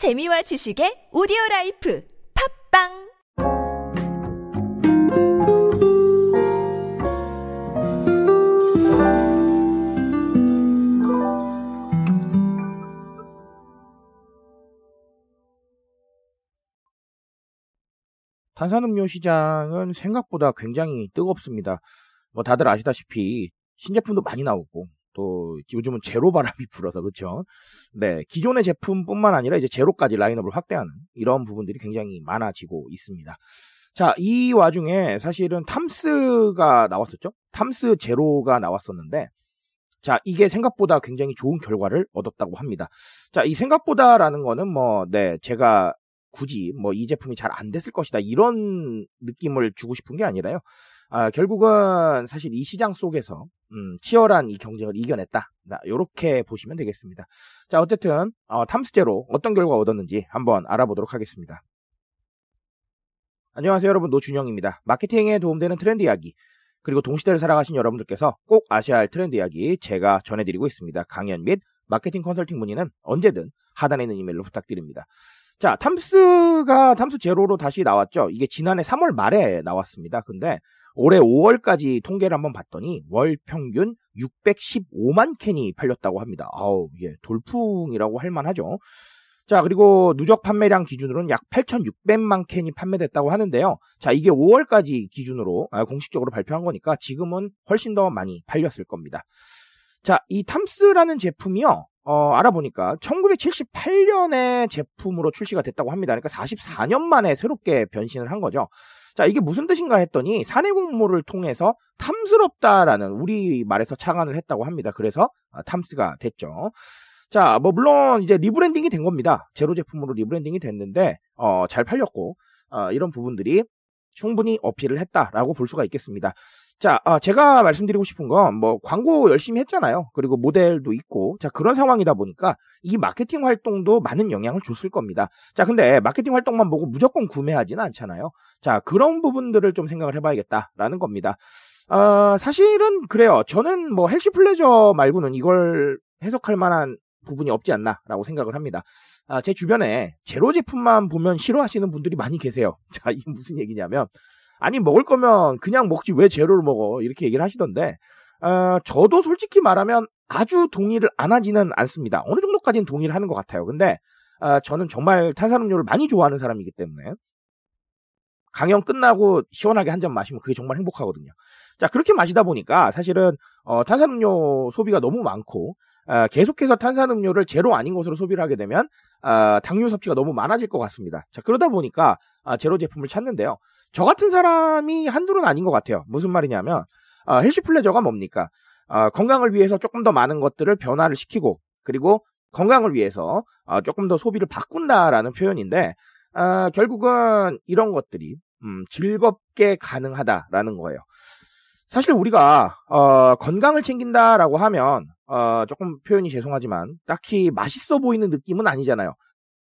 재미와 지식의 오디오 라이프 팝빵 탄산음료 시장은 생각보다 굉장히 뜨겁습니다. 뭐 다들 아시다시피 신제품도 많이 나오고 또 요즘은 제로 바람이 불어서 그렇죠. 네, 기존의 제품뿐만 아니라 이제 제로까지 라인업을 확대하는 이런 부분들이 굉장히 많아지고 있습니다. 자, 이 와중에 사실은 탐스가 나왔었죠. 탐스 제로가 나왔었는데 자, 이게 생각보다 굉장히 좋은 결과를 얻었다고 합니다. 자, 이 생각보다라는 거는 뭐, 네, 제가 굳이 뭐 이 제품이 잘 안 됐을 것이다 이런 느낌을 주고 싶은 게 아니라요. 아, 결국은 사실 이 시장 속에서 음, 치열한 이 경쟁을 이겨냈다. 이렇게 보시면 되겠습니다. 자, 어쨌든 어, 탐스제로 어떤 결과 얻었는지 한번 알아보도록 하겠습니다. 안녕하세요, 여러분 노준영입니다. 마케팅에 도움되는 트렌드 이야기 그리고 동시대를 살아가신 여러분들께서 꼭 아셔야 할 트렌드 이야기 제가 전해드리고 있습니다. 강연 및 마케팅 컨설팅 문의는 언제든 하단에 있는 이메일로 부탁드립니다. 자, 탐스가 탐스 제로로 다시 나왔죠. 이게 지난해 3월 말에 나왔습니다. 근데 올해 5월까지 통계를 한번 봤더니 월 평균 615만 캔이 팔렸다고 합니다. 아우, 예, 돌풍이라고 할 만하죠. 자, 그리고 누적 판매량 기준으로는 약 8,600만 캔이 판매됐다고 하는데요. 자, 이게 5월까지 기준으로 아, 공식적으로 발표한 거니까 지금은 훨씬 더 많이 팔렸을 겁니다. 자, 이 탐스라는 제품이요. 어, 알아보니까 1978년에 제품으로 출시가 됐다고 합니다. 그러니까 44년 만에 새롭게 변신을 한 거죠. 자, 이게 무슨 뜻인가 했더니 사내 공모를 통해서 탐스럽다라는 우리 말에서 착안을 했다고 합니다. 그래서 아, 탐스가 됐죠. 자, 뭐 물론 이제 rebranding이 된 겁니다. 제로 제품으로 rebranding이 됐는데 어, 잘 팔렸고 어, 이런 부분들이 충분히 어필을 했다라고 볼 수가 있겠습니다. 자, 아, 제가 말씀드리고 싶은 건 뭐 광고 열심히 했잖아요. 그리고 모델도 있고, 자 그런 상황이다 보니까 이 마케팅 활동도 많은 영향을 줬을 겁니다. 자, 근데 마케팅 활동만 보고 무조건 구매하지는 않잖아요. 자, 그런 부분들을 좀 생각을 해봐야겠다라는 겁니다. 어, 사실은 그래요. 저는 뭐 헬시 플레저 말고는 이걸 해석할 만한 부분이 없지 않나라고 생각을 합니다. 아, 제 주변에 제로 제품만 보면 싫어하시는 분들이 많이 계세요. 자, 이게 무슨 얘기냐면 아니 먹을 거면 그냥 먹지 왜 제로를 먹어 이렇게 얘기를 하시던데 어, 저도 솔직히 말하면 아주 동의를 안 하지는 않습니다. 어느 정도까지는 동의를 하는 것 같아요. 근데 어, 저는 정말 탄산음료를 많이 좋아하는 사람이기 때문에 강연 끝나고 시원하게 한 잔 마시면 그게 정말 행복하거든요. 자 그렇게 마시다 보니까 사실은 어, 탄산음료 소비가 너무 많고 어, 계속해서 탄산음료를 제로 아닌 것으로 소비를 하게 되면 어, 당류 섭취가 너무 많아질 것 같습니다. 자 그러다 보니까 아, 제로 제품을 찾는데요. 저 같은 사람이 한둘은 아닌 것 같아요. 무슨 말이냐면 어, 헬시 플레저가 뭡니까? 어, 건강을 위해서 조금 더 많은 것들을 변화를 시키고 그리고 건강을 위해서 어, 조금 더 소비를 바꾼다라는 표현인데 어, 결국은 이런 것들이 음, 즐겁게 가능하다라는 거예요. 사실 우리가 어, 건강을 챙긴다라고 하면 어, 조금 표현이 죄송하지만 딱히 맛있어 보이는 느낌은 아니잖아요.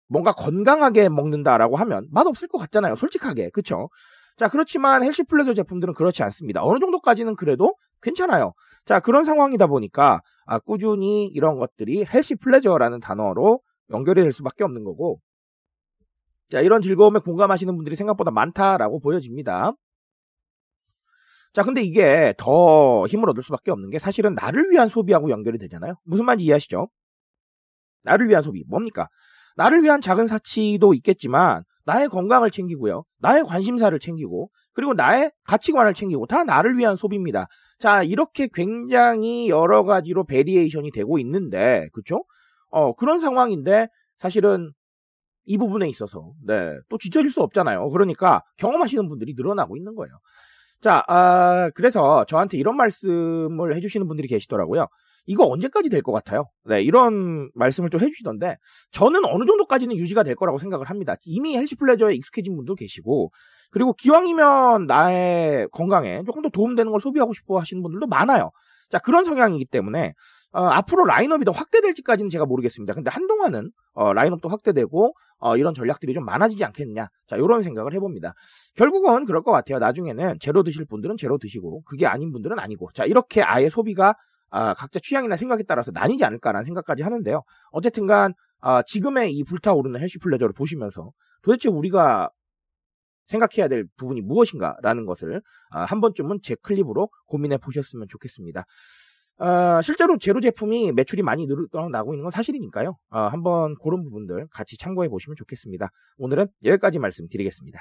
뭔가 건강하게 먹는다라고 하면 맛 없을 것 같잖아요. 솔직하게. 그쵸? 자, 그렇지만 헬시 플레저 제품들은 그렇지 않습니다. 어느 정도까지는 그래도 괜찮아요. 자, 그런 상황이다 보니까 아, 꾸준히 이런 것들이 헬시 플레저라는 단어로 연결이 될 수밖에 없는 거고 자, 이런 즐거움에 공감하시는 분들이 생각보다 많다라고 보여집니다. 자, 근데 이게 더 힘을 얻을 수밖에 없는 게 사실은 나를 위한 소비하고 연결이 되잖아요. 무슨 말인지 이해하시죠? 나를 위한 소비. 뭡니까? 나를 위한 작은 사치도 있겠지만 나의 건강을 챙기고요. 나의 관심사를 챙기고 그리고 나의 가치관을 챙기고 다 나를 위한 소비입니다. 자, 이렇게 굉장히 여러 가지로 variation이 되고 있는데 그렇죠? 어, 그런 상황인데 사실은 이 부분에 있어서 네, 또 뒤처질 수 없잖아요. 그러니까 경험하시는 분들이 늘어나고 있는 거예요. 자, 아, 그래서 저한테 이런 말씀을 해주시는 분들이 계시더라고요. 이거 언제까지 될 것 같아요? 네, 이런 말씀을 또 해주시던데, 저는 어느 정도까지는 유지가 될 거라고 생각을 합니다. 이미 healthy pleasure에 익숙해진 분도 계시고, 그리고 기왕이면 나의 건강에 조금 더 도움되는 걸 소비하고 싶어 하시는 분들도 많아요. 자, 그런 성향이기 때문에, 어, 앞으로 라인업이 더 확대될지까지는 제가 모르겠습니다. 근데 한동안은, 어, 라인업도 확대되고, 어, 이런 전략들이 좀 많아지지 않겠느냐. 자, 이런 생각을 해봅니다. 결국은 그럴 것 같아요. 나중에는 제로 드실 분들은 제로 드시고, 그게 아닌 분들은 아니고. 자, 이렇게 아예 소비가 아, 각자 취향이나 생각에 따라서 나뉘지 않을까라는 생각까지 하는데요. 어쨌든간 아, 지금의 이 불타오르는 해시 플레저를 보시면서 도대체 우리가 생각해야 될 부분이 무엇인가라는 것을 아, 한 번쯤은 제 클립으로 고민해 보셨으면 좋겠습니다. 아, 실제로 제로 제품이 매출이 많이 늘어나고 있는 건 사실이니까요. 아, 한번 그런 부분들 같이 참고해 보시면 좋겠습니다. 오늘은 여기까지 말씀드리겠습니다.